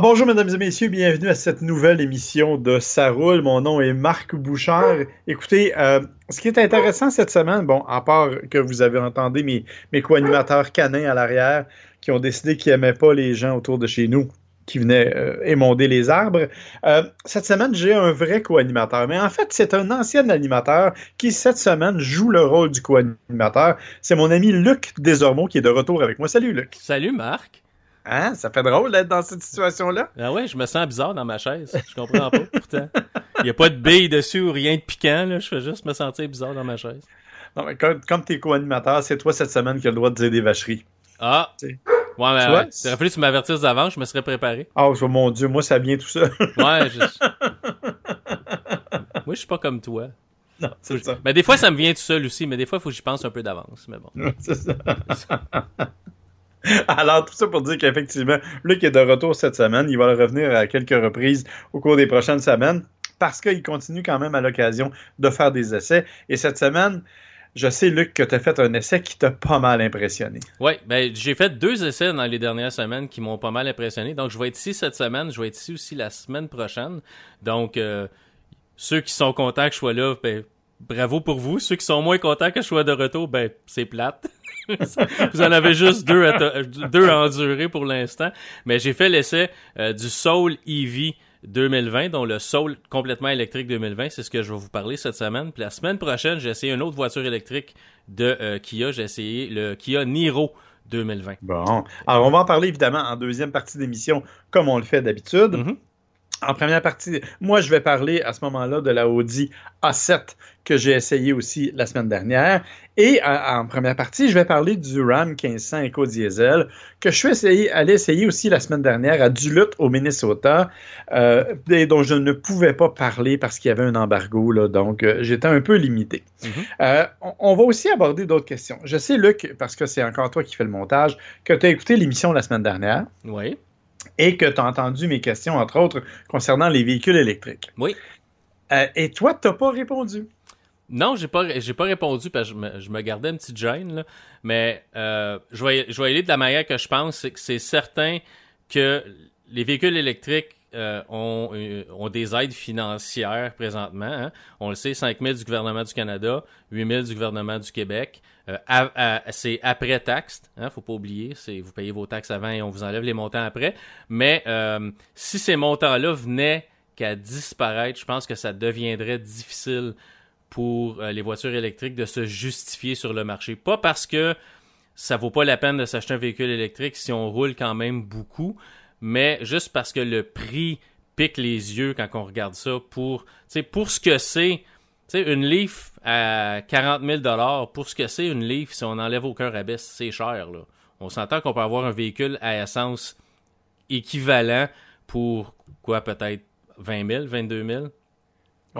Ah, bonjour, mesdames et messieurs, bienvenue à cette nouvelle émission de Ça roule. Mon nom est Marc Bouchard. Écoutez, euh, ce qui est intéressant cette semaine, bon, à part que vous avez entendu mes, co-animateurs canins à l'arrière qui ont décidé qu'ils n'aimaient pas les gens autour de chez nous qui venaient euh, émonder les arbres. Euh, cette semaine, j'ai un vrai co-animateur. Mais en fait, c'est un ancien animateur qui, cette semaine, joue le rôle du co-animateur. C'est mon ami Luc Desormeaux qui est de retour avec moi. Salut, Luc. Salut, Marc. Hein? Ça fait drôle d'être dans cette situation-là. Ah ouais, je me sens bizarre dans ma chaise. Je comprends pas, pourtant. Il n'y a pas de bille dessus ou rien de piquant, là. Je fais juste me sentir bizarre dans ma chaise. Non, mais comme, comme t'es co-animateur, c'est toi cette semaine qui as le droit de dire des vacheries. Ah! Ouais, mais ouais. T'aurais fallu que tu m'avertisses d'avant, je me serais préparé. Ah, oh, mon Dieu, moi, ça vient tout ça. ouais, je... Moi, je suis pas comme toi. Non, c'est ça. Mais des fois, ça me vient tout seul aussi, mais des fois, il faut que j'y pense un peu d'avance. Mais bon. c'est ça. Alors, tout ça pour dire qu'effectivement, Luc est de retour cette semaine. Il va revenir à quelques reprises au cours des prochaines semaines parce qu'il continue quand même à l'occasion de faire des essais. Et cette semaine, je sais, Luc, que tu as fait un essai qui t'a pas mal impressionné. Oui, ben, j'ai fait deux essais dans les dernières semaines qui m'ont pas mal impressionné. Donc, je vais être ici cette semaine. Je vais être ici aussi la semaine prochaine. Donc, euh, ceux qui sont contents que je sois là, ben, bravo pour vous. Ceux qui sont moins contents que je sois de retour, ben, c'est plate. Vous en avez juste deux à, deux à endurer pour l'instant. Mais j'ai fait l'essai euh, du Soul EV 2020, dont le Soul complètement électrique 2020, c'est ce que je vais vous parler cette semaine. Puis la semaine prochaine, j'ai essayé une autre voiture électrique de euh, Kia. J'ai essayé le Kia Niro 2020. Bon. Alors, on va en parler évidemment en deuxième partie d'émission, comme on le fait d'habitude. Mm-hmm. En première partie, moi, je vais parler à ce moment-là de la Audi A7 que j'ai essayé aussi la semaine dernière. Et en, première partie, je vais parler du Ram 1500 Eco Diesel que je suis essayé, allé essayer aussi la semaine dernière à Duluth au Minnesota euh, et dont je ne pouvais pas parler parce qu'il y avait un embargo. Là, donc, euh, j'étais un peu limité. Mm-hmm. euh, on, on, va aussi aborder d'autres questions. Je sais, Luc, parce que c'est encore toi qui fais le montage, que tu as écouté l'émission la semaine dernière. Oui et que tu as entendu mes questions, entre autres, concernant les véhicules électriques. Oui. Euh, et toi, tu n'as pas répondu. Non, j'ai pas, j'ai pas répondu parce que je me, gardais une petite gêne, là. mais euh, je, vais, je vais aller de la manière que je pense, c'est que c'est certain que les véhicules électriques euh, ont, euh, ont, des aides financières présentement. Hein. On le sait, 5 000 du gouvernement du Canada, 8 000 du gouvernement du Québec. Euh, c'est après taxe, hein, faut pas oublier. Vous payez vos taxes avant et on vous enlève les montants après. Mais si ces montants-là venaient qu'à disparaître, je pense que ça deviendrait difficile pour les voitures électriques de se justifier sur le marché. Pas parce que ça vaut pas la peine de s'acheter un véhicule électrique si on roule quand même beaucoup, mais juste parce que le prix pique les yeux quand on regarde ça pour, pour ce que c'est. une Leaf à 40 000 pour ce que c'est une Leaf, si on n'enlève aucun rabais, c'est cher. Là. On s'entend qu'on peut avoir un véhicule à essence équivalent pour quoi, peut-être 20 000, 22 000.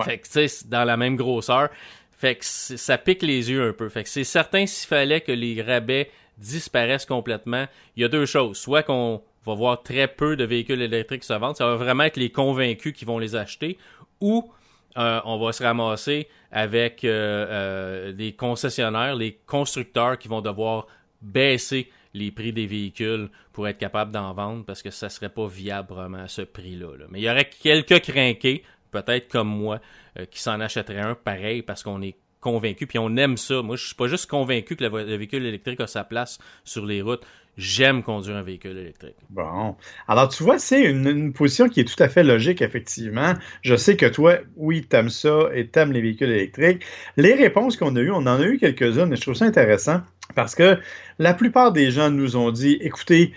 Fait que, tu sais, dans la même grosseur. Fait que ça pique les yeux un peu. Fait que c'est certain s'il fallait que les rabais disparaissent complètement, il y a deux choses. Soit qu'on va voir très peu de véhicules électriques se vendre. Ça va vraiment être les convaincus qui vont les acheter ou euh, on va se ramasser avec euh, euh, les concessionnaires, les constructeurs qui vont devoir baisser les prix des véhicules pour être capable d'en vendre parce que ça serait pas viable vraiment à ce prix-là. Mais il y aurait quelques crinqués, peut-être comme moi, qui s'en achèteraient un pareil parce qu'on est convaincu puis on aime ça. Moi, je suis pas juste convaincu que le véhicule électrique a sa place sur les routes j'aime conduire un véhicule électrique. Bon. Alors, tu vois, c'est une, position qui est tout à fait logique, effectivement. Je sais que toi, oui, t'aimes ça et t'aimes les véhicules électriques. Les réponses qu'on a eues, on en a eu quelques-unes, et je trouve ça intéressant parce que la plupart des gens nous ont dit, écoutez,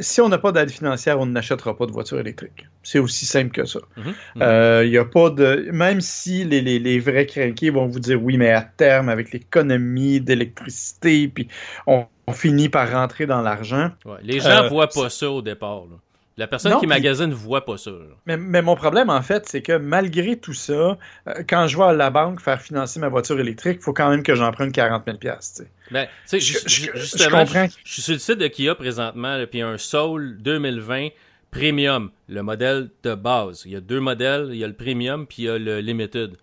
si on n'a pas d'aide financière, on n'achètera pas de voiture électrique. C'est aussi simple que ça. Il mhm. euh, a pas de. Même si les, les, vrais crinqués vont vous dire oui, mais à terme, avec l'économie d'électricité, puis on, finit par rentrer dans l'argent. les gens ne euh, voient pas ça au départ. La personne qui magasine ne voit pas ça. Mais, mon problème, en fait, c'est que malgré tout ça, euh, quand je vais à la banque faire financer ma voiture électrique, il faut quand même que j'emprunte 40 000 ben, je, justement, je, je, suis sur le site de Kia présentement, puis un Soul 2020 Premium, le modèle de base. Il y a deux modèles, il y a le Premium, puis il y a le Limited.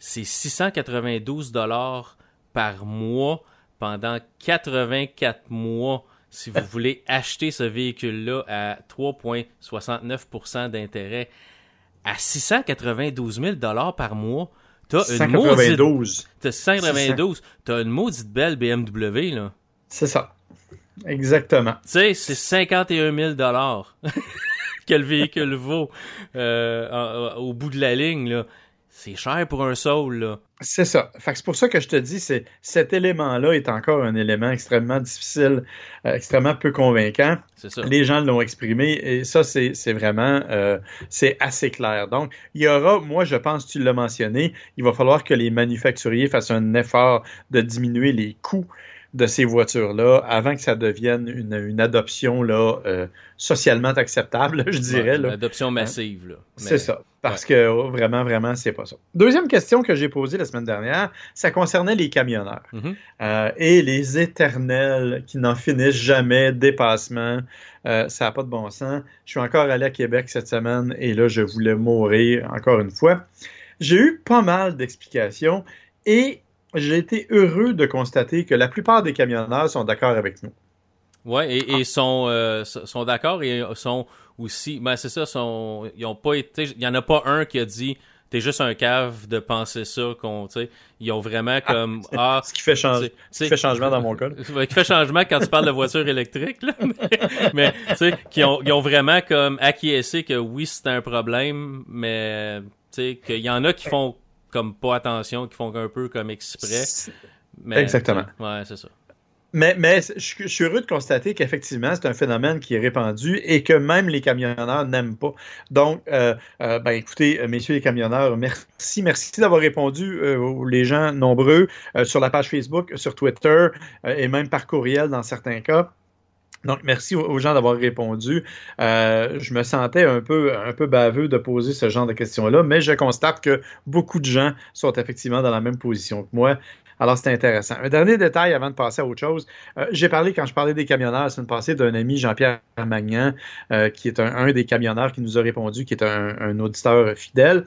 C'est 692 dollars par mois pendant 84 mois si vous voulez acheter ce véhicule-là à 3,69% d'intérêt à 692 000 par mois, t'as une maudite... 192. T'as une maudite belle BMW, là. C'est ça. Exactement. Tu sais, c'est 51 000 que le véhicule vaut euh, au bout de la ligne, là. C'est cher pour un Soul, là. C'est ça. c'est pour ça que je te dis, c'est cet élément-là est encore un élément extrêmement difficile, euh, extrêmement peu convaincant. Ça. Les gens l'ont exprimé et ça, c'est vraiment, euh, c'est assez clair. Donc, il y aura, moi, je pense, tu l'as mentionné, il va falloir que les manufacturiers fassent un effort de diminuer les coûts de ces voitures-là avant que ça devienne une, adoption là, euh, socialement acceptable, je dirais. une adoption massive. Là. C'est ça. Parce que oh, vraiment, vraiment, c'est pas ça. Deuxième question que j'ai posée la semaine dernière, ça concernait les camionneurs mm-hmm. euh, et les éternels qui n'en finissent jamais, dépassement. Euh, ça n'a pas de bon sens. Je suis encore allé à Québec cette semaine et là, je voulais mourir encore une fois. J'ai eu pas mal d'explications et j'ai été heureux de constater que la plupart des camionneurs sont d'accord avec nous. Oui, et, et, sont, euh, sont d'accord et sont aussi. Ben, c'est ça, sont, ils ont pas été. Il n'y en a pas un qui a dit T'es juste un cave de penser ça. Qu'on, ils ont vraiment ah, comme. Ah, ce qui fait, changer, ce qui fait changement dans mon cas. Ce qui fait changement quand tu parles de voiture électrique. Là, mais, tu sais, qui ont, ils ont vraiment comme acquiescé que oui, c'est un problème, mais tu sais, qu'il y en a qui font comme pas attention, qui font un peu comme exprès. Exactement. Ouais, c'est ça. Mais, mais je, suis heureux de constater qu'effectivement, c'est un phénomène qui est répandu et que même les camionneurs n'aiment pas. Donc, euh, euh, ben, écoutez, euh, messieurs les camionneurs, merci, merci d'avoir répondu aux les gens nombreux sur la page Facebook, sur Twitter et même par courriel dans certains cas. Donc, merci aux gens d'avoir répondu. Euh, je me sentais un peu, un peu baveux de poser ce genre de questions-là, mais je constate que beaucoup de gens sont effectivement dans la même position que moi. Alors, c'est intéressant. Un dernier détail avant de passer à autre chose. Euh, j'ai parlé, quand je parlais des camionneurs la semaine passée, d'un ami, Jean-Pierre Magnan, euh, qui est un, des camionneurs qui nous a répondu, qui est un auditeur fidèle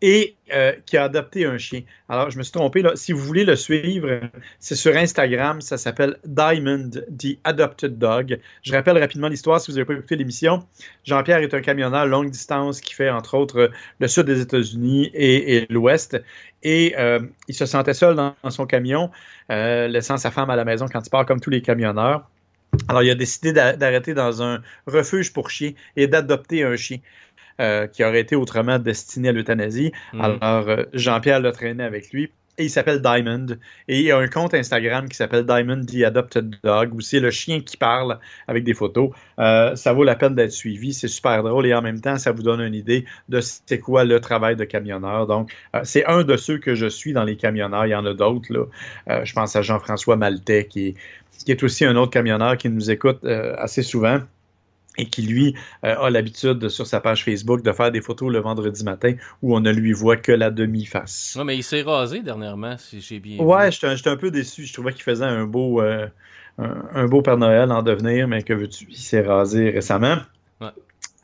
et euh, qui a adopté un chien. Alors, je me suis trompé, là. si vous voulez le suivre, c'est sur Instagram, ça s'appelle Diamond, the Adopted Dog. Je rappelle rapidement l'histoire si vous n'avez pas écouté l'émission. Jean-Pierre est un camionneur longue distance qui fait, entre autres, le sud des États-Unis et, l'ouest. Et euh, il se sentait seul dans, son camion, euh, laissant sa femme à la maison quand il part comme tous les camionneurs. Alors, il a décidé d'arrêter dans un refuge pour chiens et d'adopter un chien. Euh, qui aurait été autrement destiné à l'euthanasie. Mm. Alors, euh, Jean-Pierre l'a traîné avec lui. Et il s'appelle Diamond. Et il y a un compte Instagram qui s'appelle Diamond the Adopted Dog, où c'est le chien qui parle avec des photos. Euh, ça vaut la peine d'être suivi. C'est super drôle et en même temps, ça vous donne une idée de c'est quoi le travail de camionneur. Donc, c'est un de ceux que je suis dans les camionneurs. Il y en a d'autres. là. je pense à Jean-François Maltais, qui qui est aussi un autre camionneur qui nous écoute assez souvent et qui, lui, euh, a l'habitude sur sa page Facebook de faire des photos le vendredi matin où on ne lui voit que la demi-face. Ouais, mais il s'est rasé dernièrement, si j'ai bien Ouais, j'étais un peu déçu. Je trouvais qu'il faisait un beau, euh, un, beau Père Noël en devenir, mais que veux-tu, il s'est rasé récemment. Ouais.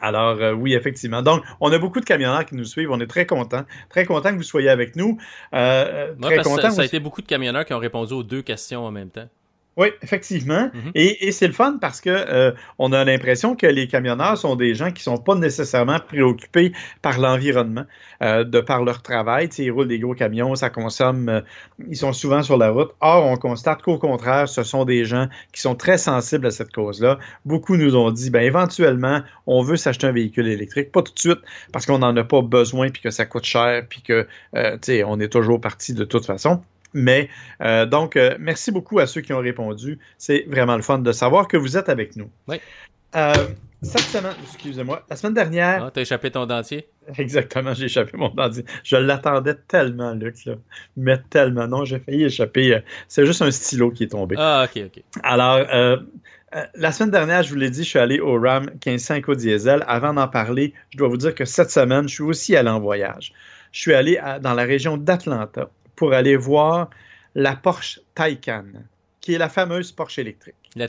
Alors euh, oui, effectivement. Donc, on a beaucoup de camionneurs qui nous suivent. On est très contents. Très contents que vous soyez avec nous. très content. Ça, a été beaucoup de camionneurs qui ont répondu aux deux questions en même temps. Oui, effectivement. Mhm. Et, c'est le fun parce que euh, on a l'impression que les camionneurs sont des gens qui sont pas nécessairement préoccupés par l'environnement, euh, de par leur travail. ils roulent des gros camions, ça consomme, euh, ils sont souvent sur la route. Or, on constate qu'au contraire, ce sont des gens qui sont très sensibles à cette cause-là. Beaucoup nous ont dit, ben éventuellement, on veut s'acheter un véhicule électrique, pas tout de suite parce qu'on n'en a pas besoin puis que ça coûte cher puis que, tu on est toujours parti de toute façon. Mais euh, donc, euh, merci beaucoup à ceux qui ont répondu. C'est vraiment le fun de savoir que vous êtes avec nous. Oui. Euh, cette semaine, excusez-moi, la semaine dernière. Ah, t'as échappé ton dentier? Exactement, j'ai échappé mon dentier. Je l'attendais tellement, Luc, là. Mais tellement. Non, j'ai failli échapper. c'est juste un stylo qui est tombé. Ah, ok, ok. Alors, la semaine dernière, je vous l'ai dit, je suis allé au RAM 15.5 au diesel. Avant d'en parler, je dois vous dire que cette semaine, je suis aussi allé en voyage. Je suis allé dans la région d'Atlanta pour aller voir la Porsche Taycan, qui est la fameuse Porsche électrique. La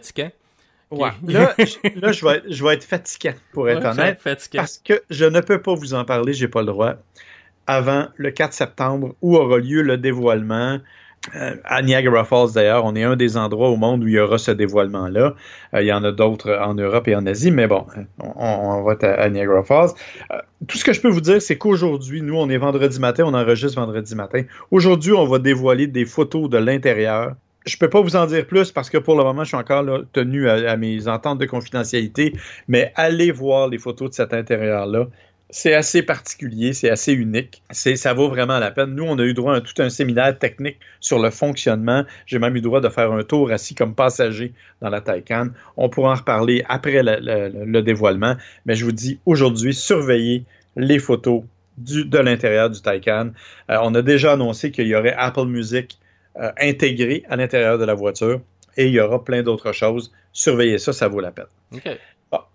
Ouais. Là, je, vais, je vais être fatiguant, pour être honnête. Parce que je ne peux pas vous en parler, j'ai pas le droit, avant le 4 septembre, où aura lieu le dévoilement à Niagara Falls, d'ailleurs, on est un des endroits au monde où il y aura ce dévoilement-là. Euh, il y en a d'autres en Europe et en Asie, mais bon, on, va à, Niagara Falls. Euh, tout ce que je peux vous dire, c'est qu'aujourd'hui, nous, on est vendredi matin, on enregistre vendredi matin. Aujourd'hui, on va dévoiler des photos de l'intérieur. Je peux pas vous en dire plus parce que pour le moment, je suis encore tenu à mes ententes de confidentialité, mais allez voir les photos de cet intérieur-là c'est assez particulier, c'est assez unique. C'est, ça vaut vraiment la peine. Nous, on a eu droit à tout un séminaire technique sur le fonctionnement. J'ai même eu droit de faire un tour assis comme passager dans la Taycan. On pourra en reparler après le, dévoilement. Mais je vous dis, aujourd'hui, surveillez les photos du, de l'intérieur du Taycan. Euh, on a déjà annoncé qu'il y aurait Apple Music euh, intégré à l'intérieur de la voiture et il y aura plein d'autres choses. Surveillez ça, ça vaut la peine.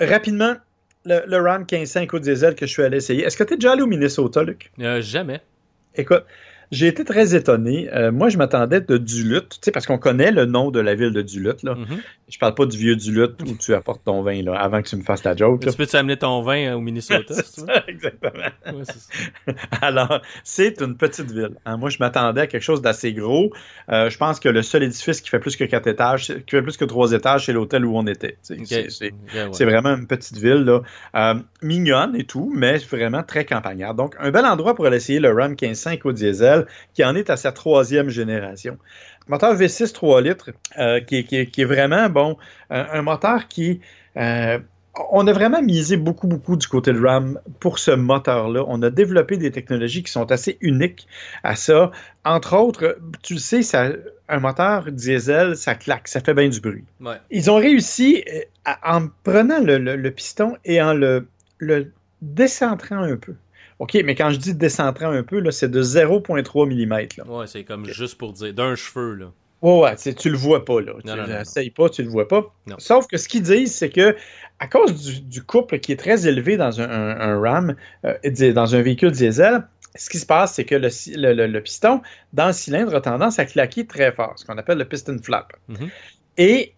rapidement, le, le Ram 15.5 au diesel que je suis allé essayer. Est-ce que tu es déjà allé au Minnesota, Luc? Euh, jamais. Écoute, j'ai été très étonné. Euh, moi, je m'attendais de Duluth, tu sais, parce qu'on connaît le nom de la ville de Duluth. Là. Mm-hmm. Je parle pas du vieux Duluth où tu apportes ton vin là, avant que tu me fasses ta joke. Tu peux-tu amener ton vin euh, au Minnesota? c'est ça, exactement. Alors, c'est une petite ville. Hein. Moi, je m'attendais à quelque chose d'assez gros. Euh, je pense que le seul édifice qui fait plus que quatre étages, qui fait plus que trois étages, c'est l'hôtel où on était. C'est vraiment une petite ville là. mignonne et tout, mais vraiment très campagnarde. Donc, un bel endroit pour aller essayer le Ram 15.5 au diesel qui en est à sa troisième génération. Moteur V6 3 litres, euh, qui, est vraiment bon, un, moteur qui... Euh, on a vraiment misé beaucoup, beaucoup du côté de RAM pour ce moteur-là. On a développé des technologies qui sont assez uniques à ça. Entre autres, tu le sais, ça, un moteur diesel, ça claque, ça fait bien du bruit. Ils ont réussi, euh, en prenant le, piston et en le, le décentrant un peu, OK, mais quand je dis descentrant un peu, c'est de 0,3 mm. Ouais, c'est comme juste pour dire d'un cheveu. Là. Ouais, ouais, tu le vois pas, là. Non, tu n'essayes pas, tu le vois pas. Sauf que ce qu'ils disent, c'est que à cause du, couple qui est très élevé dans un, RAM, euh, dans un véhicule diesel, ce qui se passe, c'est que le, piston dans le cylindre a tendance à claquer très fort, ce qu'on appelle le piston flap. Mm-hmm. Et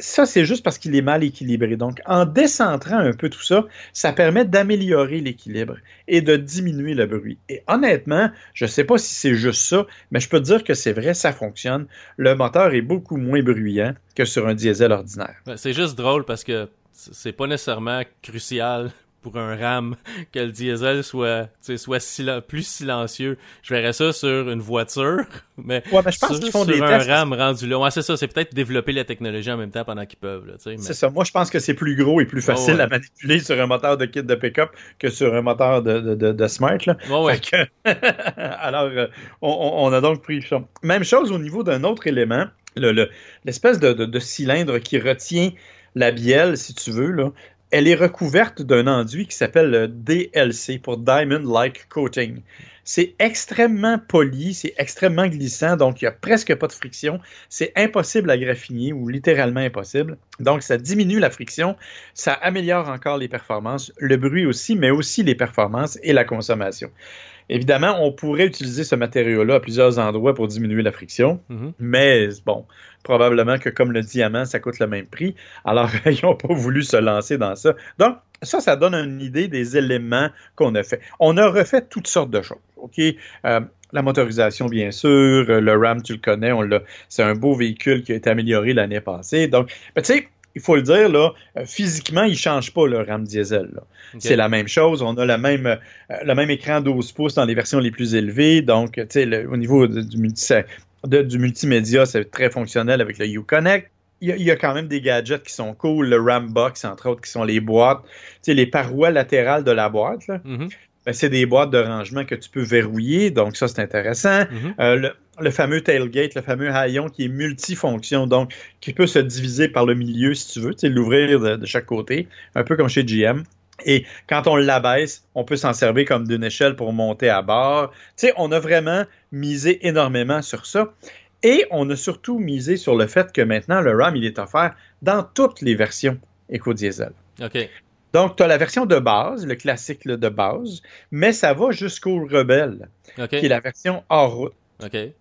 ça, c'est juste parce qu'il est mal équilibré. Donc, en décentrant un peu tout ça, ça permet d'améliorer l'équilibre et de diminuer le bruit. Et honnêtement, je ne sais pas si c'est juste ça, mais je peux te dire que c'est vrai, ça fonctionne. Le moteur est beaucoup moins bruyant que sur un diesel ordinaire. C'est juste drôle parce que c'est pas nécessairement crucial pour un RAM que le diesel soit, soit plus silencieux. Je verrais ça sur une voiture, mais, ouais, je pense qu'ils font sur un RAM rendu là. Ouais, c'est ça, c'est peut-être développer la technologie en même temps pendant qu'ils peuvent. Mais... C'est ça. Moi, je pense que c'est plus gros et plus facile à manipuler sur un moteur de kit de pick-up que sur un moteur de, de, de, Smart. Là. Alors, euh, on, on, a donc pris ça. Même chose au niveau d'un autre élément, l'espèce le, de, cylindre qui retient la bielle, si tu veux, là, elle est recouverte d'un enduit qui s'appelle le DLC pour Diamond Like Coating. C'est extrêmement poli, c'est extrêmement glissant, donc il n'y a presque pas de friction. C'est impossible à graffiner ou littéralement impossible. Donc ça diminue la friction, ça améliore encore les performances, le bruit aussi, mais aussi les performances et la consommation. Évidemment, on pourrait utiliser ce matériau-là à plusieurs endroits pour diminuer la friction, mm-hmm. mais bon, probablement que comme le diamant, ça coûte le même prix. Alors, ils n'ont pas voulu se lancer dans ça. Donc, ça, ça donne une idée des éléments qu'on a fait. On a refait toutes sortes de choses. OK? Euh, la motorisation, bien sûr. Le RAM, tu le connais. On c'est un beau véhicule qui a été amélioré l'année passée. Donc, tu sais, il faut le dire, là, euh, physiquement, il ne change pas le RAM diesel. C'est la même chose. On a la même, euh, le même écran 12 pouces dans les versions les plus élevées. Donc, tu sais, au niveau du, multi, du multimédia, c'est très fonctionnel avec le Uconnect. Il il y, a, quand même des gadgets qui sont cool, le RAM Box, entre autres, qui sont les boîtes, tu sais, les parois latérales de la boîte. Mm-hmm. Ben, c'est des boîtes de rangement que tu peux verrouiller, donc ça, c'est intéressant. Mm-hmm. Euh, le, fameux tailgate, le fameux haillon qui est multifonction, donc qui peut se diviser par le milieu si tu veux, tu sais, l'ouvrir de, de, chaque côté, un peu comme chez GM. Et quand on l'abaisse, on peut s'en servir comme d'une échelle pour monter à bord. Tu sais, on a vraiment misé énormément sur ça. Et on a surtout misé sur le fait que maintenant, le RAM, il est offert dans toutes les versions EcoDiesel. OK. Donc, tu as la version de base, le classique de base, mais ça va jusqu'au Rebelle, qui est la version hors route.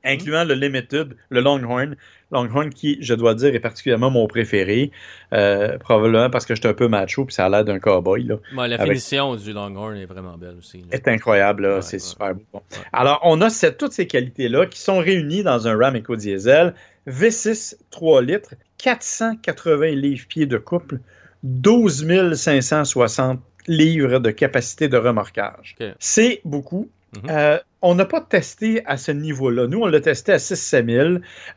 incluant le Limited, le Longhorn. Longhorn qui, je dois dire, est particulièrement mon préféré, euh, probablement parce que j'étais un peu macho puis ça a l'air d'un cowboy. Là, la finition du Longhorn est vraiment belle aussi. est incroyable, c'est super beau. Alors, on a toutes ces qualités-là qui sont réunies dans un Ram Eco Diesel V6 3 litres, 480 livres-pieds de couple, 12 560 livres de capacité de remorquage. C'est beaucoup. Mhm. Euh, on n'a pas testé à ce niveau-là. Nous, on l'a testé à 6 000.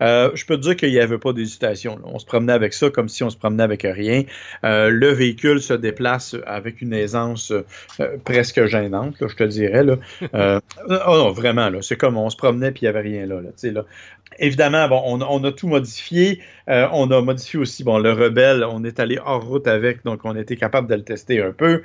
Euh, je peux te dire qu'il n'y avait pas d'hésitation. On se promenait avec ça comme si on se promenait avec rien. Euh, le véhicule se déplace avec une aisance presque gênante, je te dirais. Là. oh non, vraiment, c'est comme on se promenait puis il n'y avait rien là. là, Évidemment, bon, on, a tout modifié. on a modifié aussi bon, le Rebelle. On est allé hors route avec, donc on était capable de le tester un peu.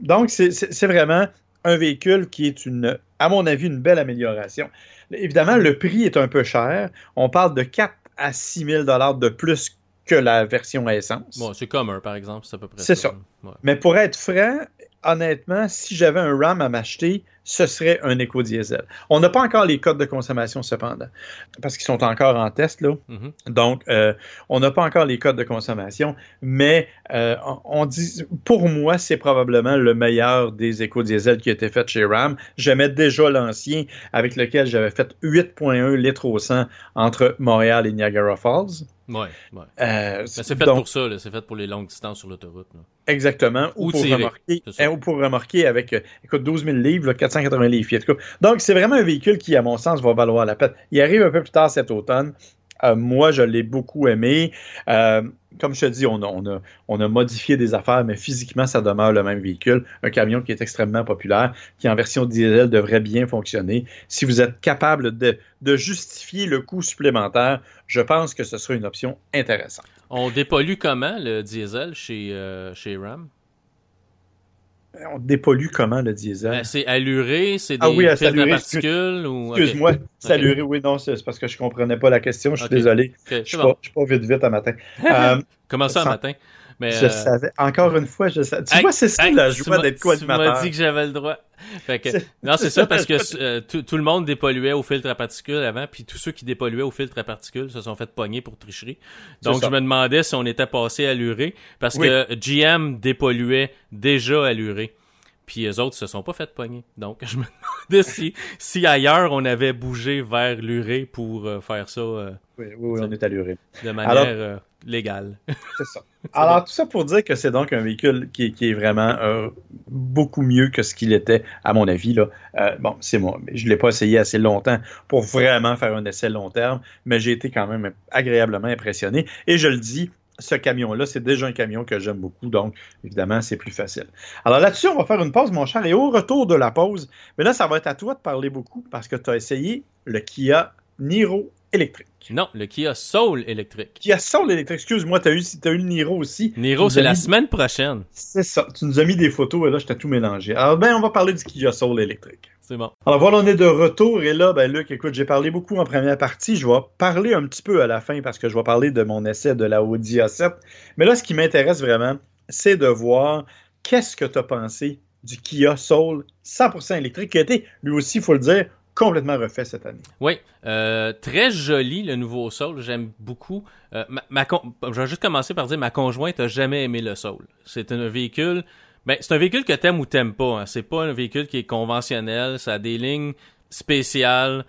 donc, c'est vraiment un véhicule qui est, une, à mon avis, une belle amélioration. Évidemment, le prix est un peu cher. On parle de 4 à 6 000 de plus que la version à essence. Bon, c'est commun, par exemple, c'est à peu près ça. C'est ça. Mais pour être franc, honnêtement, si j'avais un RAM à m'acheter, ce serait un éco-diesel. On n'a pas encore les codes de consommation cependant, parce qu'ils sont encore en test. Là. Mm-hmm. Donc, euh, on n'a pas encore les codes de consommation, mais euh, on dit, pour moi, c'est probablement le meilleur des éco-diesels qui a été fait chez Ram. J'aimais déjà l'ancien, avec lequel j'avais fait 8,1 litres au 100 entre Montréal et Niagara Falls. Ouais, ouais. Euh, c'est fait pour ça, c'est fait pour les longues distances sur l'autoroute. Exactement. Ou, pour remorquer, hein, ou pour remorquer avec, écoute, 12 000 livres, 400 180 livres. Donc, c'est vraiment un véhicule qui, à mon sens, va valoir la peine. Il arrive un peu plus tard cet automne. Euh, moi, je l'ai beaucoup aimé. Euh, comme je te dis, on a, modifié des affaires, mais physiquement, ça demeure le même véhicule. Un camion qui est extrêmement populaire, qui en version diesel devrait bien fonctionner. Si vous êtes capable de, justifier le coût supplémentaire, je pense que ce sera une option intéressante. On dépollue comment le diesel chez, euh, chez Ram? On dépollue comment le diesel? Ben, c'est alluré, c'est ah des ah oui, de particules ou... Excuse-moi, c'est alluré, oui, non, c'est parce que je comprenais pas la question, je suis désolé. je suis pas, vite vite à matin. Euh, Comment ça, à matin? Je euh, savais. Encore une fois, je savais. Tu vois, c'est ça la joie d'être co-animateur. Tu m'as dit que j'avais le droit. non, c'est ça, parce que euh, tout, le monde dépolluait au filtre à particules avant, puis tous ceux qui dépolluaient au filtre à particules se sont fait pogner pour tricherie. Donc, je me demandais si on était passé à l'urée, parce que GM dépolluait déjà à l'urée. Puis les autres se sont pas fait pogner. Donc, je me demandais si, si ailleurs on avait bougé vers l'urée pour euh, faire ça. oui, oui, on est à l'urée. De manière légale. c'est ça. Alors, tout ça pour dire que c'est donc un véhicule qui, est vraiment euh, beaucoup mieux que ce qu'il était, à mon avis. Là. Euh, bon, c'est moi. Je ne l'ai pas essayé assez longtemps pour vraiment faire un essai long terme, mais j'ai été quand même agréablement impressionné. Et je le dis, ce camion-là, c'est déjà un camion que j'aime beaucoup, donc évidemment, c'est plus facile. Alors là-dessus, on va faire une pause, mon cher, et au retour de la pause, mais là, ça va être à toi de parler beaucoup parce que tu as essayé le Kia Niro électrique. Non, le Kia Soul électrique. Kia Soul électrique, excuse-moi, t'as eu, as eu le Niro aussi. Niro, c'est la semaine prochaine. C'est ça, tu nous as mis des photos et là, je t'ai tout mélangé. Alors ben, on va parler du Kia Soul électrique. C'est bon. Alors voilà, on est de retour et là, ben Luc, écoute, j'ai parlé beaucoup en première partie, je vais parler un petit peu à la fin parce que je vais parler de mon essai de la Audi A7. Mais là, ce qui m'intéresse vraiment, c'est de voir qu'est-ce que tu as pensé du Kia Soul 100% électrique qui a été, lui aussi, il faut le dire, complètement refait cette année. Oui, euh, très joli le nouveau Soul, j'aime beaucoup. Euh, ma, je vais juste commencer par dire ma conjointe a jamais aimé le Soul. C'est un véhicule, ben c'est un véhicule que t'aimes ou t'aimes pas. Hein. C'est pas un véhicule qui est conventionnel, ça a des lignes spéciales.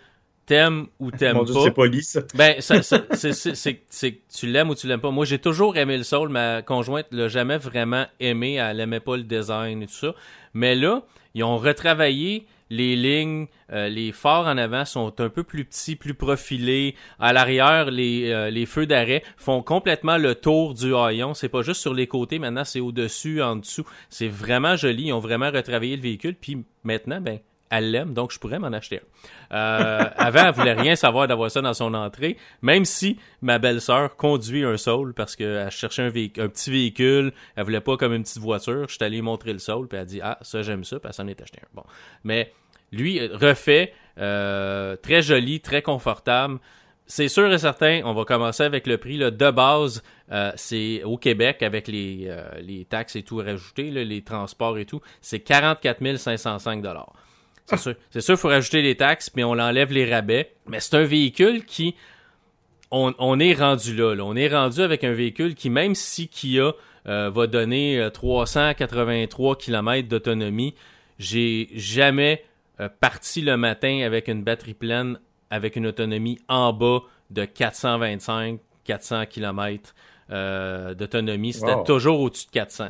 T'aimes ou t'aimes pas? C'est poli, ça. Ben, c'est tu l'aimes ou tu l'aimes pas. Moi, j'ai toujours aimé le Soul. Ma conjointe l'a jamais vraiment aimé. Elle aimait pas le design et tout ça. Mais là, ils ont retravaillé les lignes, euh, les phares en avant sont un peu plus petits, plus profilés. À l'arrière, les, euh, les feux d'arrêt font complètement le tour du haillon. C'est pas juste sur les côtés, maintenant c'est au-dessus, en dessous. C'est vraiment joli. Ils ont vraiment retravaillé le véhicule. Puis maintenant, ben, elle l'aime, donc je pourrais m'en acheter un. Euh, avant, elle voulait rien savoir d'avoir ça dans son entrée, même si ma belle-sœur conduit un Soul parce qu'elle cherchait un, petit véhicule, elle voulait pas comme une petite voiture. Je suis allé montrer le Soul, puis elle a dit ah ça j'aime ça, puis elle s'en est acheté un. Bon, mais lui refait, euh, très joli, très confortable. C'est sûr et certain, on va commencer avec le prix de base. Euh, c'est au Québec avec les, euh, taxes et tout rajouté, les transports et tout, c'est 44 505 dollars. C'est sûr. C'est sûr, il faut rajouter les taxes, puis on enlève les rabais. Mais c'est un véhicule qui. On, est rendu là, On est rendu avec un véhicule qui, même si Kia euh, va donner 383 euh, km d'autonomie, j'ai jamais euh, parti le matin avec une batterie pleine avec une autonomie en bas de 425, 400 km d'autonomie. C'était toujours au-dessus de 400.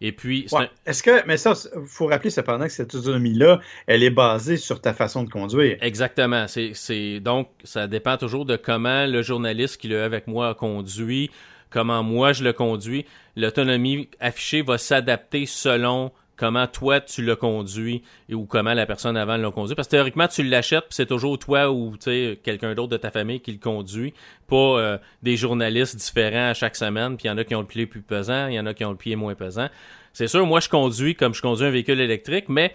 Et puis, est-ce que, mais ça, faut rappeler cependant que cette autonomie-là, elle est basée sur ta façon de conduire. Exactement. C'est, donc, ça dépend toujours de comment le journaliste qui l'a avec moi a conduit, comment moi je le conduis. L'autonomie affichée va s'adapter selon comment toi tu le conduis ou comment la personne avant l'a conduit. Parce que théoriquement, tu l'achètes, puis c'est toujours toi ou quelqu'un d'autre de ta famille qui le conduit, pas euh, des journalistes différents à chaque semaine, puis il y en a qui ont le pied plus pesant, il y en a qui ont le pied moins pesant. C'est sûr, moi je conduis comme je conduis un véhicule électrique, mais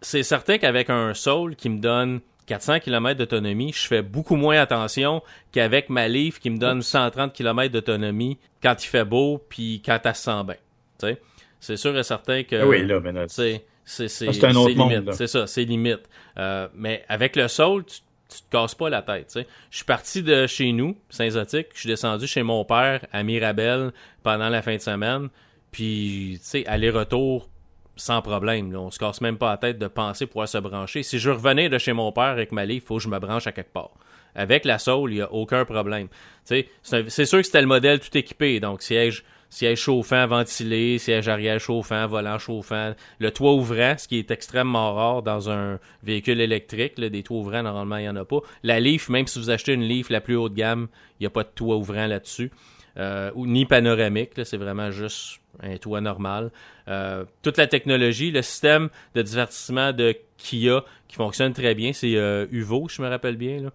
c'est certain qu'avec un Soul qui me donne 400 km d'autonomie, je fais beaucoup moins attention qu'avec ma Leaf qui me donne 130 km d'autonomie quand il fait beau puis quand elle se sent bien. C'est sûr et certain que. Ah oui, là, mais c'est c'est un autre monde. C'est ça, c'est limite. Euh, mais avec le sol, tu, tu te casses pas la tête. Je suis parti de chez nous, Saint-Zotique, je suis descendu chez mon père à Mirabel pendant la fin de semaine. Puis, tu sais, aller-retour sans problème. Là. On se casse même pas la tête de penser pouvoir se brancher. Si je revenais de chez mon père avec ma il faut que je me branche à quelque part. Avec la Soul, il n'y a aucun problème. C'est sûr que c'était le modèle tout équipé. Donc, siège siège chauffant, ventilé, siège arrière chauffant, volant chauffant, le toit ouvrant, ce qui est extrêmement rare dans un véhicule électrique. des toits ouvrants, normalement, il n'y en a pas. La Leaf, même si vous achetez une Leaf la plus haute gamme, il n'y a pas de toit ouvrant là-dessus. Euh, ni panoramique, c'est vraiment juste un toit normal. Euh, toute la technologie, le système de divertissement de Kia qui fonctionne très bien, c'est euh, UVO, je me rappelle bien. Là.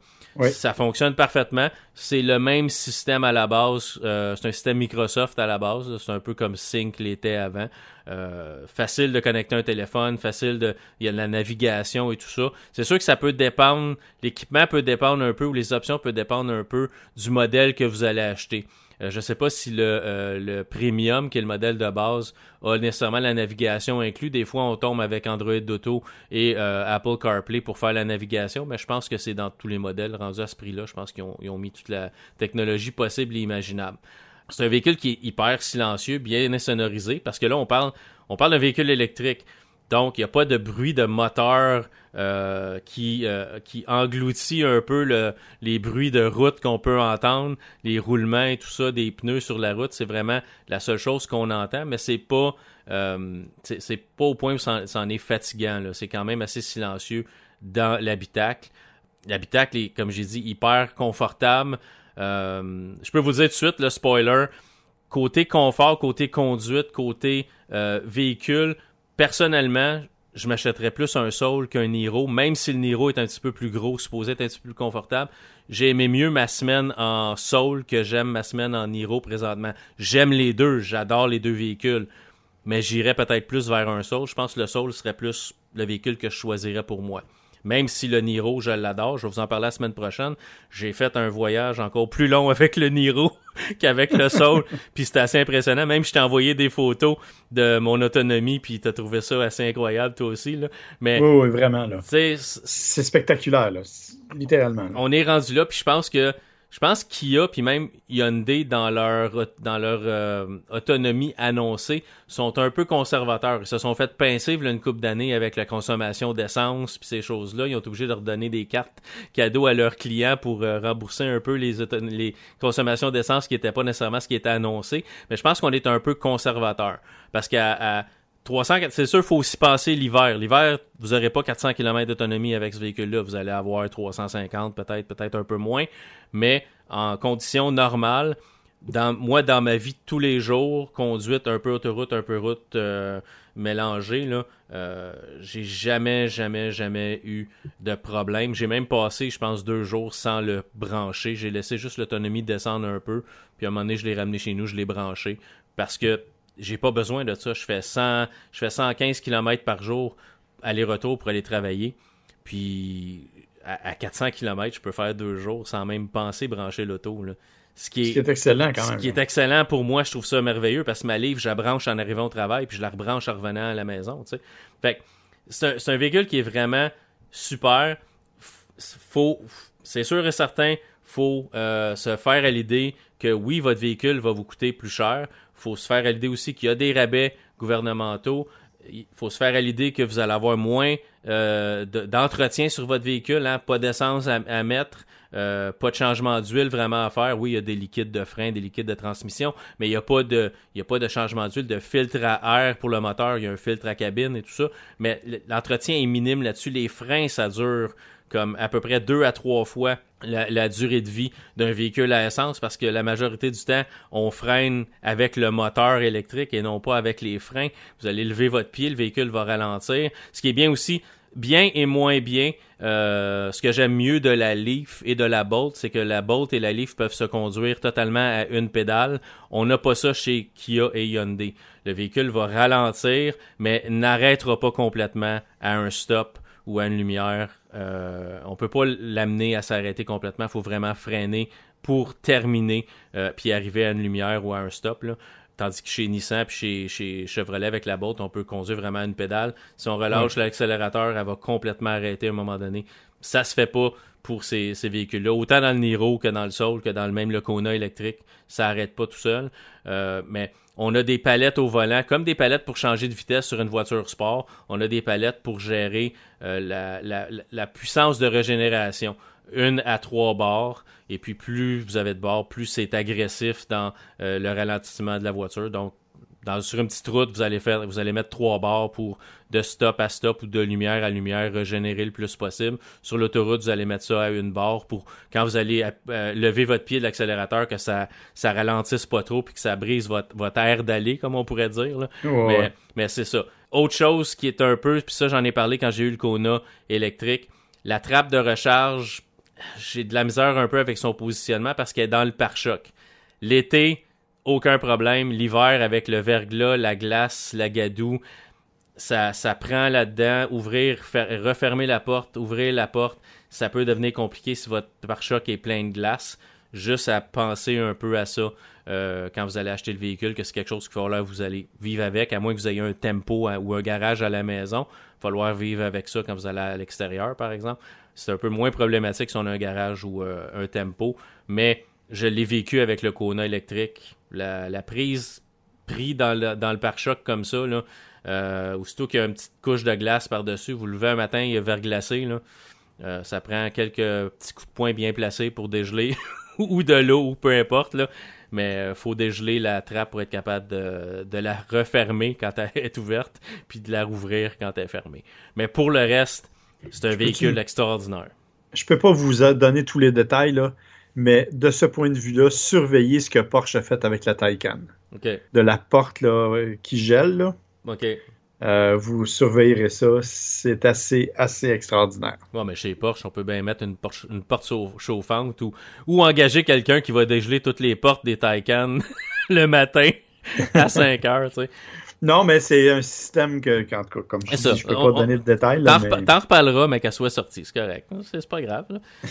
Ça fonctionne parfaitement. C'est le même système à la base. Euh, c'est un système Microsoft à la base. C'est un peu comme Sync l'était avant. Euh, facile de connecter un téléphone, facile de. Il y a de la navigation et tout ça. C'est sûr que ça peut dépendre. L'équipement peut dépendre un peu ou les options peuvent dépendre un peu du modèle que vous allez acheter. Euh, je ne sais pas si le, euh, le Premium, qui est le modèle de base, a nécessairement la navigation inclus. Des fois, on tombe avec Android Auto et euh, Apple CarPlay pour faire la navigation, mais je pense que c'est dans tous les modèles rendus à ce prix-là. Je pense qu'ils ont, mis toute la technologie possible et imaginable. C'est un véhicule qui est hyper silencieux, bien insonorisé, parce que là, on parle, on parle d'un véhicule électrique. Donc, il n'y a pas de bruit de moteur euh, qui, euh, qui engloutit un peu le, les bruits de route qu'on peut entendre, les roulements et tout ça des pneus sur la route. C'est vraiment la seule chose qu'on entend, mais c'est pas euh, c'est pas au point où ça en est fatigant. C'est quand même assez silencieux dans l'habitacle. L'habitacle est, comme j'ai dit, hyper confortable. je peux vous dire tout de suite, le spoiler, côté confort, côté conduite, côté véhicule, personnellement, je m'achèterais plus un Soul qu'un Niro, même si le Niro est un petit peu plus gros, supposé être un petit peu plus confortable. J'ai aimé mieux ma semaine en Soul que j'aime ma semaine en Niro présentement. J'aime les deux, j'adore les deux véhicules, mais j'irais peut-être plus vers un Soul. Je pense que le Soul serait plus le véhicule que je choisirais pour moi. Même si le Niro, je l'adore, je vais vous en parler la semaine prochaine. J'ai fait un voyage encore plus long avec le Niro qu'avec le Soul, puis c'était assez impressionnant. Même je t'ai envoyé des photos de mon autonomie, puis t'as trouvé ça assez incroyable toi aussi là. Mais oui, oui vraiment là. C'est spectaculaire là, littéralement. On est rendu là, puis je pense que je pense Kia puis même Hyundai dans leur dans leur euh, autonomie annoncée sont un peu conservateurs. Ils se sont fait pincer une coupe d'années avec la consommation d'essence puis ces choses-là. Ils ont été obligés de leur donner des cartes cadeaux à leurs clients pour euh, rembourser un peu les les consommations d'essence qui n'étaient pas nécessairement ce qui était annoncé. Mais je pense qu'on est un peu conservateur parce qu'à 300, c'est sûr, il faut aussi passer l'hiver. L'hiver, vous n'aurez pas 400 km d'autonomie avec ce véhicule-là. Vous allez avoir 350, peut-être, peut-être un peu moins. Mais en conditions normales, moi, dans ma vie de tous les jours, conduite un peu autoroute, un peu route euh, mélangée, là, euh, j'ai jamais, jamais, jamais eu de problème. J'ai même passé, je pense, deux jours sans le brancher. J'ai laissé juste l'autonomie descendre un peu. Puis à un moment donné, je l'ai ramené chez nous, je l'ai branché. Parce que j'ai pas besoin de ça. Je fais 100, je fais 115 km par jour aller-retour pour aller travailler. Puis à, 400 km, je peux faire deux jours sans même penser brancher l'auto. Ce qui, est, excellent quand même. Ce qui est excellent pour moi, je trouve ça merveilleux parce que ma livre, je la branche en arrivant au travail puis je la rebranche en revenant à la maison. Fait c'est un, véhicule qui est vraiment super. Faut, c'est sûr et certain, faut euh, se faire à l'idée que oui, votre véhicule va vous coûter plus cher. Faut se faire à l'idée aussi qu'il y a des rabais gouvernementaux. Il faut se faire à l'idée que vous allez avoir moins euh, d'entretien sur votre véhicule, hein, pas d'essence à, mettre, euh, pas de changement d'huile vraiment à faire. Oui, il y a des liquides de frein, des liquides de transmission, mais il n'y a a pas de changement d'huile, de filtre à air pour le moteur. Il y a un filtre à cabine et tout ça. Mais l'entretien est minime là-dessus. Les freins, ça dure comme à peu près deux à trois fois la, durée de vie d'un véhicule à essence parce que la majorité du temps, on freine avec le moteur électrique et non pas avec les freins. Vous allez lever votre pied, le véhicule va ralentir. Ce qui est bien aussi, bien et moins bien, euh, ce que j'aime mieux de la Leaf et de la Bolt, c'est que la Bolt et la Leaf peuvent se conduire totalement à une pédale. On n'a pas ça chez Kia et Hyundai. Le véhicule va ralentir, mais n'arrêtera pas complètement à un stop ou à une lumière. Euh, on peut pas l'amener à s'arrêter complètement. Il faut vraiment freiner pour terminer euh, puis arriver à une lumière ou à un stop. Tandis que chez Nissan puis chez, Chevrolet avec la botte, on peut conduire vraiment à une pédale. Si on relâche l'accélérateur, elle va complètement arrêter à un moment donné. Ça se fait pas pour ces, véhicules-là. Autant dans le Niro que dans le Soul, que dans le même Locona électrique, ça arrête pas tout seul. Euh, mais on a des palettes au volant, comme des palettes pour changer de vitesse sur une voiture sport. On a des palettes pour gérer euh, la, puissance de régénération. Une à trois barres. Et puis plus vous avez de barres, plus c'est agressif dans euh, le ralentissement de la voiture. Donc sur une petite route, vous allez faire, vous allez mettre trois barres pour de stop à stop ou de lumière à lumière régénérer le plus possible. Sur l'autoroute, vous allez mettre ça à une barre pour quand vous allez euh, lever votre pied de l'accélérateur que ça ça ralentisse pas trop puis que ça brise votre, votre air d'aller comme on pourrait dire. mais, mais c'est ça. Autre chose qui est un peu, puis ça j'en ai parlé quand j'ai eu le Kona électrique, la trappe de recharge, j'ai de la misère un peu avec son positionnement parce qu'elle est dans le pare-choc. L'été, aucun problème. L'hiver, avec le verglas, la glace, la gadoue, ça, ça prend là-dedans. Ouvrir, refermer la porte, ouvrir la porte, ça peut devenir compliqué si votre pare-choc est plein de glace. Juste à penser un peu à ça euh, quand vous allez acheter le véhicule, que c'est quelque chose qu'il va falloir vous allez vivre avec, à moins que vous ayez un tempo ou un garage à la maison. Il va falloir vivre avec ça quand vous allez à l'extérieur, par exemple. C'est un peu moins problématique si on a un garage ou euh, un tempo, mais je l'ai vécu avec le Kona électrique. La, prise pris dans le, dans le pare-choc comme ça, là, euh, aussitôt qu'il y a une petite couche de glace par-dessus, vous le levez un matin, il est verglacé, là, euh, ça prend quelques petits coups de poing bien placés pour dégeler, ou de l'eau, ou peu importe, là. mais il euh, faut dégeler la trappe pour être capable de, de, la refermer quand elle est ouverte, puis de la rouvrir quand elle est fermée. Mais pour le reste, c'est un véhicule extraordinaire. Je peux pas vous donner tous les détails, là, mais de ce point de vue-là, surveillez ce que Porsche a fait avec la Taycan. De la porte là, qui gèle. Là. Euh, vous surveillerez ça. C'est assez, assez extraordinaire. Bon, mais chez Porsche, on peut bien mettre une, une porte chauffante ou, ou engager quelqu'un qui va dégeler toutes les portes des Taycan le matin à 5 heures. Tu sais. Non, mais c'est un système que, quand, comme je dis, je peux pas donner de détails. T'en mais... reparleras, mais qu'elle soit sortie, c'est correct. C'est pas grave.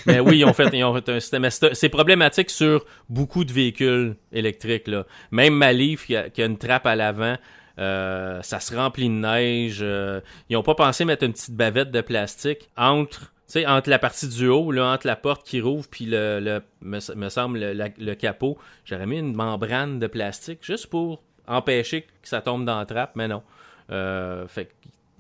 Mais oui, ils ont, fait, ils ont fait un système. C'est problématique sur beaucoup de véhicules électriques. Là. Même ma Leaf, qui a, une trappe à l'avant, euh, ça se remplit de neige. Euh, ils ont pas pensé mettre une petite bavette de plastique entre tu sais, entre la partie du haut, là, entre la porte qui rouvre puis le, le me, semble le, le capot, j'aurais mis une membrane de plastique juste pour empêcher que ça tombe dans la trappe, mais non. Euh,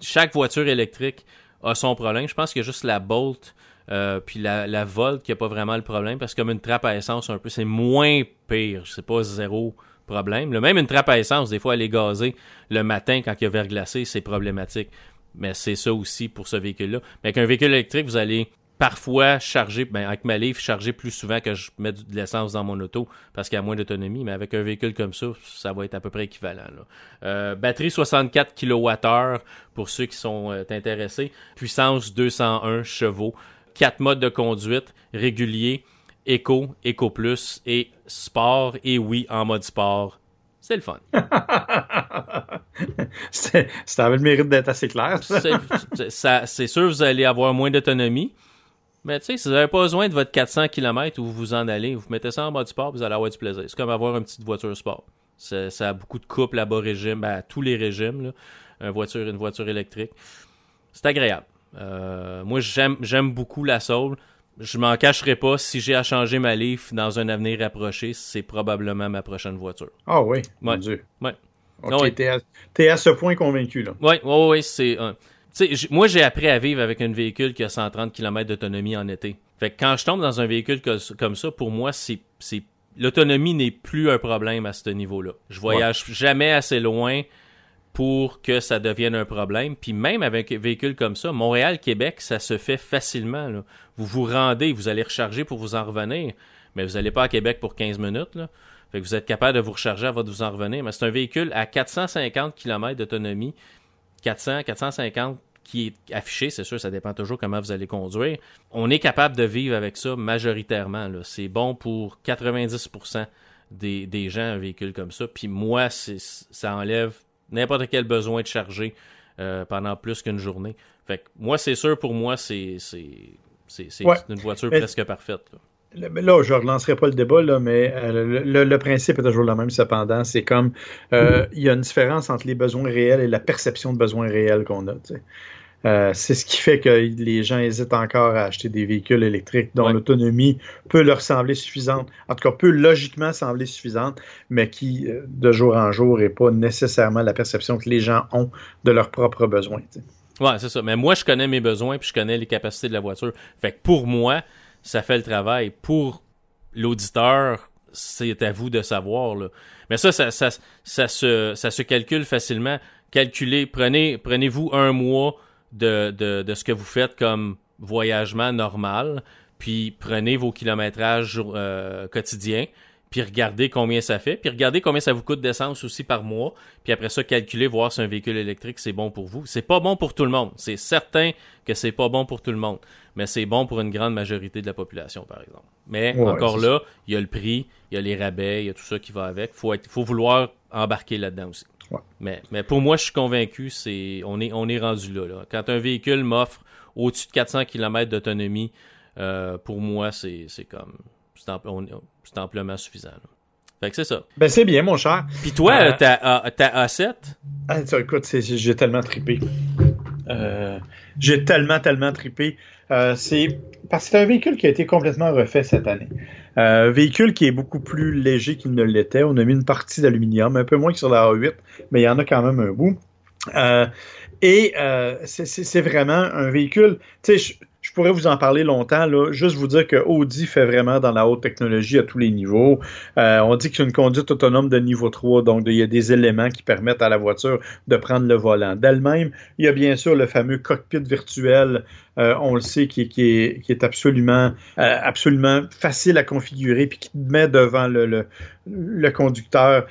chaque voiture électrique a son problème. Je pense qu'il y a juste la Bolt euh, puis la, la Volt qui n'a pas vraiment le problème parce que comme une trappe à essence, un peu, c'est moins pire. C'est pas zéro problème. Le même une trappe à essence, des fois, elle est gazée le matin quand il y a verglacé, c'est problématique. Mais c'est ça aussi pour ce véhicule-là. Mais avec un véhicule électrique, vous allez parfois charger, ben, avec ma livre, charger plus souvent que je mets de l'essence dans mon auto parce qu'il y a moins d'autonomie, mais avec un véhicule comme ça, ça va être à peu près équivalent. Euh, batterie 64 kWh pour ceux qui sont euh, intéressés, puissance 201 chevaux, quatre modes de conduite, régulier, éco, éco plus et sport, et oui, en mode sport. C'est le fun. ça avait le mérite d'être assez clair. c'est sûr, vous allez avoir moins d'autonomie, mais tu sais, si vous n'avez pas besoin de votre 400 km où vous vous en allez, vous mettez ça en mode sport, vous allez avoir du plaisir. C'est comme avoir une petite voiture sport. Ça, a beaucoup de couples à bas régime, à tous les régimes, là. Une voiture, une voiture électrique. C'est agréable. moi, j'aime beaucoup la Soul. Je m'en cacherai pas. Si j'ai à changer ma Leaf dans un avenir rapproché, c'est probablement ma prochaine voiture. Ah oui, mon Dieu. Ok, t'es à, ce point convaincu, là. Oui, oui, oui, c'est... moi, j'ai appris à vivre avec un véhicule qui a 130 km d'autonomie en été. Fait que quand je tombe dans un véhicule comme ça, pour moi, c'est l'autonomie n'est plus un problème à ce niveau-là. Je voyage jamais assez loin pour que ça devienne un problème. Puis même avec un véhicule comme ça, Montréal-Québec, ça se fait facilement. Vous vous rendez, vous allez recharger pour vous en revenir, mais vous n'allez pas à Québec pour 15 minutes. Là. Fait que vous êtes capable de vous recharger avant de vous en revenir. Mais c'est un véhicule à 450 km d'autonomie. 400, 450 qui est affiché, c'est sûr, ça dépend toujours comment vous allez conduire. On est capable de vivre avec ça majoritairement. C'est bon pour 90% des, des, gens, un véhicule comme ça. Puis moi, ça enlève n'importe quel besoin de charger euh, pendant plus qu'une journée. Fait que moi, c'est sûr, pour moi, c'est une voiture presque parfaite. Là. Là, je ne relancerai pas le débat, là, mais euh, le, principe est toujours le même, cependant. C'est comme euh, il y a une différence entre les besoins réels et la perception de besoins réels qu'on a. Euh, c'est ce qui fait que les gens hésitent encore à acheter des véhicules électriques dont l'autonomie peut leur sembler suffisante, en tout cas peut logiquement sembler suffisante, mais qui, de jour en jour, n'est pas nécessairement la perception que les gens ont de leurs propres besoins. Ouais, c'est ça. Mais moi, je connais mes besoins puis je connais les capacités de la voiture. Fait que pour moi, ça fait le travail. Pour l'auditeur, c'est à vous de savoir. Là. Mais ça ça, se, calcule facilement. Calculez, prenez, prenez-vous un mois de ce que vous faites comme voyagement normal, puis prenez vos kilométrages euh, quotidiens, puis regardez combien ça fait, puis regardez combien ça vous coûte d'essence aussi par mois, puis après ça, calculez, voir si un véhicule électrique, c'est bon pour vous. C'est pas bon pour tout le monde. C'est certain que c'est pas bon pour tout le monde, mais c'est bon pour une grande majorité de la population, par exemple. Mais encore là, il y a le prix, il y a les rabais, il y a tout ça qui va avec. Faut être, faut vouloir embarquer là-dedans aussi. Mais, mais pour moi, je suis convaincu, c'est on est, on est rendu là, Quand un véhicule m'offre au-dessus de 400 km d'autonomie, euh, pour moi, c'est comme. C'est amplement suffisant. Fait que c'est ça. Ben, c'est bien, mon cher. Puis toi, euh, ta, A7 ah, Écoute, j'ai tellement tripé. Euh, j'ai tellement, tellement tripé. c'est parce que c'est un véhicule qui a été complètement refait cette année. Un véhicule qui est beaucoup plus léger qu'il ne l'était. On a mis une partie d'aluminium, un peu moins que sur la A8, mais il y en a quand même un bout. Euh, et euh, c'est vraiment un véhicule. Tu sais, je pourrais vous en parler longtemps, là. Juste vous dire que Audi fait vraiment dans la haute technologie à tous les niveaux. Euh, on dit que c'est une conduite autonome de niveau 3, donc il y a des éléments qui permettent à la voiture de prendre le volant d'elle-même. Il y a bien sûr le fameux cockpit virtuel, euh, on le sait, qui, est, absolument, euh, absolument facile à configurer, puis qui met devant le, le conducteur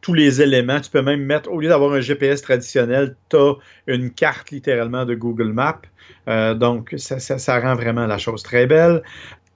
tous les éléments. Tu peux même mettre, au lieu d'avoir un GPS traditionnel, tu as une carte littéralement de Google Maps. Euh, donc, ça, rend vraiment la chose très belle.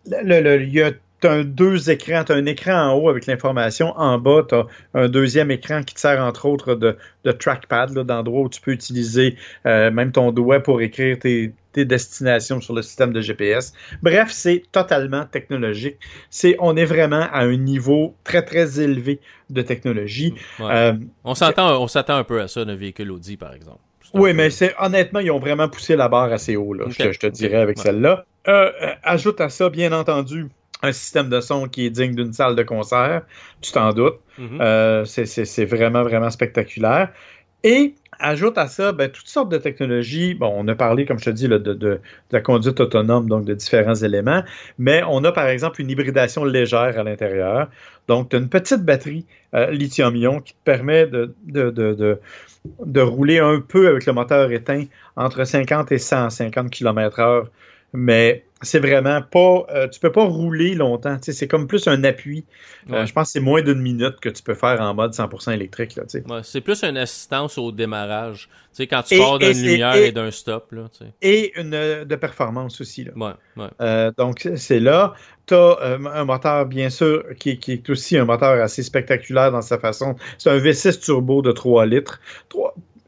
il y a un deux écrans, tu as un écran en haut avec l'information, en bas, tu as un deuxième écran qui te sert entre autres de, trackpad, d'endroit où tu peux utiliser euh, même ton doigt pour écrire tes, destinations sur le système de GPS. Bref, c'est totalement technologique. C'est, on est vraiment à un niveau très très élevé de technologie. Euh, on s'attend, on s'attend un peu à ça d'un véhicule Audi, par exemple. Oui, mais c'est honnêtement, ils ont vraiment poussé la barre assez haut, là, je, te, dirais avec celle-là. Euh, euh, ajoute à ça, bien entendu, un système de son qui est digne d'une salle de concert, tu t'en doutes. Mhm. Euh, c'est vraiment, vraiment spectaculaire. Et ajoute à ça ben, toutes sortes de technologies. Bon, on a parlé, comme je te dis, de, la conduite autonome, donc de différents éléments, mais on a par exemple une hybridation légère à l'intérieur. Donc, tu as une petite batterie lithium-ion qui te permet de rouler un peu avec le moteur éteint entre 50 et 150 km/h. Mais c'est vraiment pas. Euh, tu peux pas rouler longtemps. C'est comme plus un appui. Euh, je pense que c'est moins d'une minute que tu peux faire en mode 100% électrique. c'est plus une assistance au démarrage. quand tu pars d'une lumière et, d'un stop. Là, et une euh, de performance aussi. Là. donc, c'est là. Tu as un moteur, bien sûr, qui, est aussi un moteur assez spectaculaire dans sa façon. C'est un V6 turbo de 3 litres.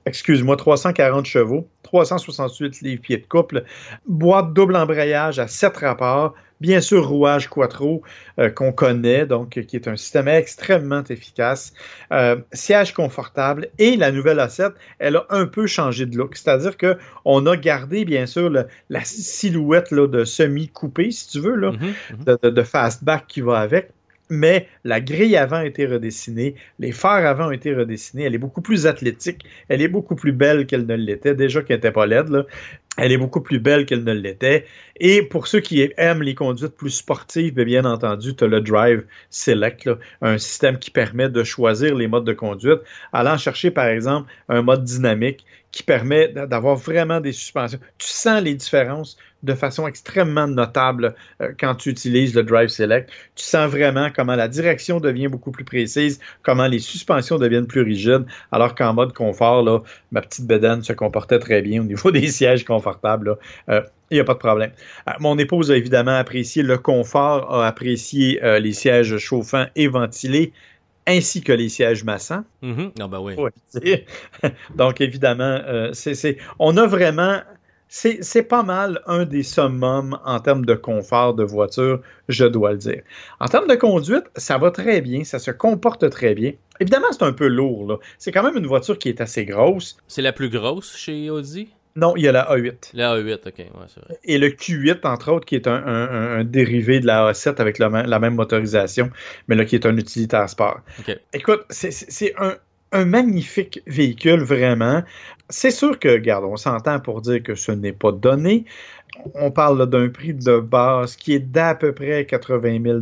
Excuse-moi, 340 chevaux. 368 livres pieds de couple, boîte double embrayage à 7 rapports, bien sûr rouage quattro euh, qu'on connaît, donc qui est un système extrêmement efficace, euh, siège confortable et la nouvelle A7, elle a un peu changé de look, c'est-à-dire que on a gardé bien sûr la silhouette là, de semi coupé, si tu veux, là, mm-hmm, mm-hmm. de fastback qui va avec mais la grille avant a été redessinée, les phares avant ont été redessinés, elle est beaucoup plus athlétique, elle est beaucoup plus belle qu'elle ne l'était, déjà qu'elle n'était pas laide, là. elle est beaucoup plus belle qu'elle ne l'était. Et pour ceux qui aiment les conduites plus sportives, bien, bien entendu, tu as le Drive Select, un système qui permet de choisir les modes de conduite, allant chercher par exemple un mode dynamique qui permet d'avoir vraiment des suspensions. Tu sens les différences de façon extrêmement notable euh, quand tu utilises le Drive Select. Tu sens vraiment comment la direction devient beaucoup plus précise, comment les suspensions deviennent plus rigides, alors qu'en mode confort, là, ma petite bedaine se comportait très bien au niveau des sièges confortables. Euh, il n'y a pas de problème. Euh, mon épouse a évidemment apprécié le confort, a apprécié les sièges chauffants et ventilés ainsi que les sièges massants. Mm-hmm. Ah ben oui. Donc évidemment, c'est, on a vraiment c'est pas mal un des summums en termes de confort de voiture, je dois le dire. En termes de conduite, ça va très bien, ça se comporte très bien. Évidemment, c'est un peu lourd. C'est quand même une voiture qui est assez grosse. C'est la plus grosse chez Audi? Non, il y a la A8. La A8, ok, ouais, c'est vrai. Et le Q8, entre autres, qui est un, dérivé de la A7 avec la, même motorisation, mais là, qui est un utilitaire sport. Écoute, c'est un, un magnifique véhicule, vraiment. C'est sûr que, regarde, on s'entend pour dire que ce n'est pas donné. On parle d'un prix de base qui est d'à peu près 80 000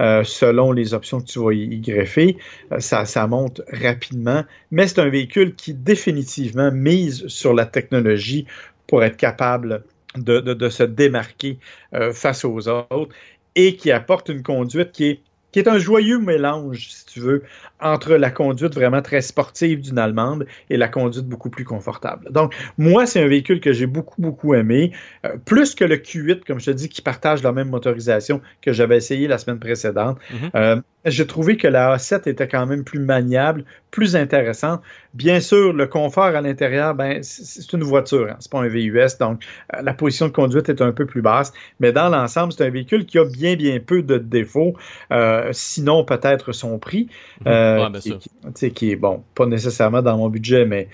euh, selon les options que tu vas y, greffer. Euh, ça, monte rapidement, mais c'est un véhicule qui définitivement mise sur la technologie pour être capable de, se démarquer euh, face aux autres et qui apporte une conduite qui est un joyeux mélange, si tu veux, entre la conduite vraiment très sportive d'une Allemande et la conduite beaucoup plus confortable. Donc, moi, c'est un véhicule que j'ai beaucoup, beaucoup aimé, euh, plus que le Q8, comme je te dis, qui partage la même motorisation que j'avais essayé la semaine précédente. Mm-hmm. Euh, j'ai trouvé que la A7 était quand même plus maniable, plus intéressante. Bien sûr, le confort à l'intérieur, ben, c'est une voiture, hein, c'est pas un VUS, donc euh, la position de conduite est un peu plus basse, mais dans l'ensemble, c'est un véhicule qui a bien, bien peu de défauts, sinon peut-être son prix, mhm. Euh, qui, qui, est, bon, pas nécessairement dans mon budget, mais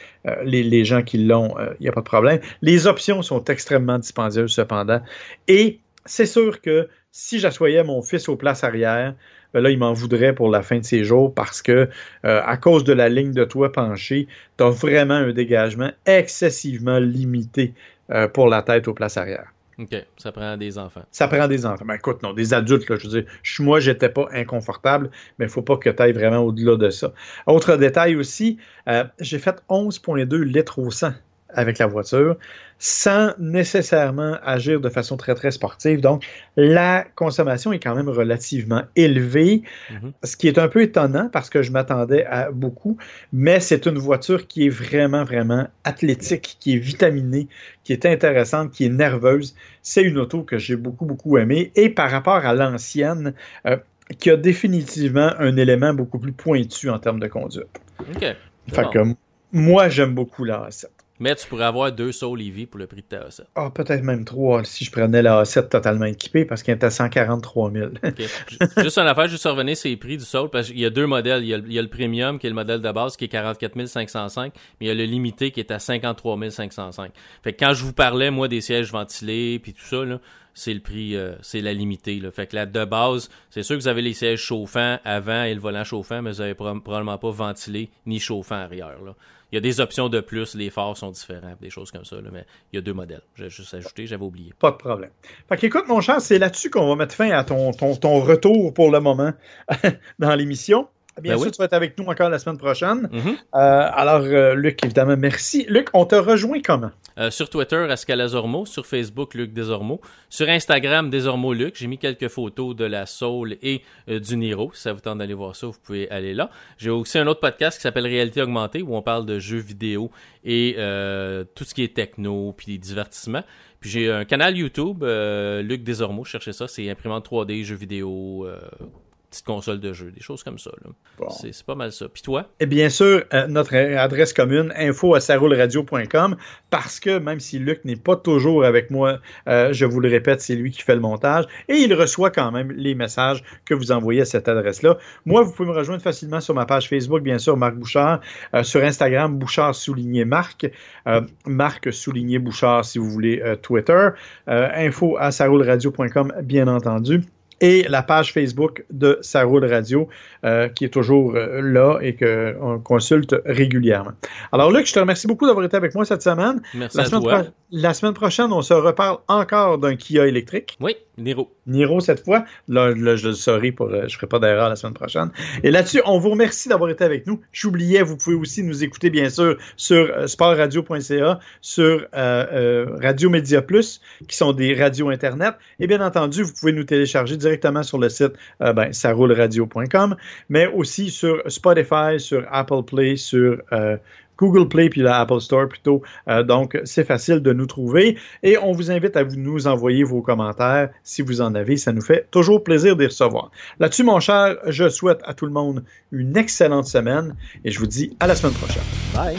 les, les, gens qui l'ont, il n'y a pas de problème. Les options sont extrêmement dispendieuses cependant, et c'est sûr que si j'assoyais mon fils aux places arrière, ben là, il m'en voudrait pour la fin de ses jours parce que, euh, à cause de la ligne de toit penchée, tu as vraiment un dégagement excessivement limité euh, pour la tête aux places arrière. OK, ça prend des enfants. Ça prend des enfants. Ben écoute, non, des adultes, je veux dire, moi, j'étais pas inconfortable, mais il faut pas que tu ailles vraiment au-delà de ça. Autre détail aussi, euh, j'ai fait 11,2 litres au 100 avec la voiture sans nécessairement agir de façon très très sportive. Donc la consommation est quand même relativement élevée, mhm. ce qui est un peu étonnant parce que je m'attendais à beaucoup, mais c'est une voiture qui est vraiment vraiment athlétique, qui est vitaminée, qui est intéressante, qui est nerveuse. C'est une auto que j'ai beaucoup beaucoup aimée et par rapport à l'ancienne, euh, qui a définitivement un élément beaucoup plus pointu en termes de conduite. OK. Fait que moi, j'aime beaucoup la 7 mais tu pourrais avoir deux Soul EV pour le prix de ta A7. Ah, peut-être même trois si je prenais la A7 totalement équipée parce qu'elle est à 143 000. Juste une affaire, juste revenir sur les prix du Soul parce qu'il y a deux modèles. Il y a, il y a, le Premium qui est le modèle de base qui est 44 505, mais il y a le limité qui est à 53 505. Fait que quand je vous parlais, moi, des sièges ventilés puis tout ça, là, c'est le prix, euh, c'est la limitée. Là. Fait que la de base, c'est sûr que vous avez les sièges chauffants avant et le volant chauffant, mais vous n'avez probablement pas ventilé ni chauffant arrière. Là. Il y a des options de plus, les phares sont différents, des choses comme ça, mais il y a deux modèles. J'ai juste ajouté, j'avais oublié. Pas de problème. Fait qu'écoute, mon cher, c'est là-dessus qu'on va mettre fin à ton, ton, ton retour pour le moment dans l'émission. Bien ben sûr, tu vas être avec nous encore la semaine prochaine. Mm-hmm. Euh, alors, euh, Luc, évidemment, merci. Luc, on te rejoint comment? Euh, sur Twitter, Ascalazormo. Sur Facebook, Luc Desormeaux. Sur Instagram, Desormeaux Luc. J'ai mis quelques photos de la Soul et du Niro. Si ça vous tente d'aller voir ça, vous pouvez aller là. J'ai aussi un autre podcast qui s'appelle Réalité Augmentée où on parle de jeux vidéo et tout ce qui est techno puis divertissement. Puis j'ai un canal YouTube, Luc Desormeaux. Cherchez ça. C'est imprimante 3D, jeux vidéo petite console de jeu, des choses comme ça. C'est pas mal ça. Puis toi? Et bien sûr, euh, notre adresse commune, info à saroulradio.com, parce que même si Luc n'est pas toujours avec moi, euh, je vous le répète, c'est lui qui fait le montage et il reçoit quand même les messages que vous envoyez à cette adresse-là. Moi, vous pouvez me rejoindre facilement sur ma page Facebook, bien sûr, Marc Bouchard, euh, sur Instagram, Bouchard souligné Marc, Marc souligné Bouchard si vous voulez Twitter, info à saroulradio.com, bien entendu et la page Facebook de Ça radio, euh, qui est toujours euh, là et qu'on consulte régulièrement. Alors Luc, je te remercie beaucoup d'avoir été avec moi cette semaine. Merci la, semaine la semaine prochaine, on se reparle encore d'un Kia électrique. Oui, Niro. Niro cette fois. Là, je le saurai, pour, euh, je ferai pas d'erreur la semaine prochaine. Et là-dessus, on vous remercie d'avoir été avec nous. J'oubliais, vous pouvez aussi nous écouter, bien sûr, sur sportradio.ca, sur Radio Média Plus, qui sont des radios Internet. Et bien entendu, vous pouvez nous télécharger directement sur le site euh, ben, mais aussi sur Spotify, sur Apple Play, sur euh, Google Play puis la Apple Store plutôt. Euh, donc, c'est facile de nous trouver et on vous invite à vous nous envoyer vos commentaires si vous en avez. Ça nous fait toujours plaisir de les recevoir. Là-dessus, mon cher, je souhaite à tout le monde une excellente semaine et je vous dis à la semaine prochaine. Bye.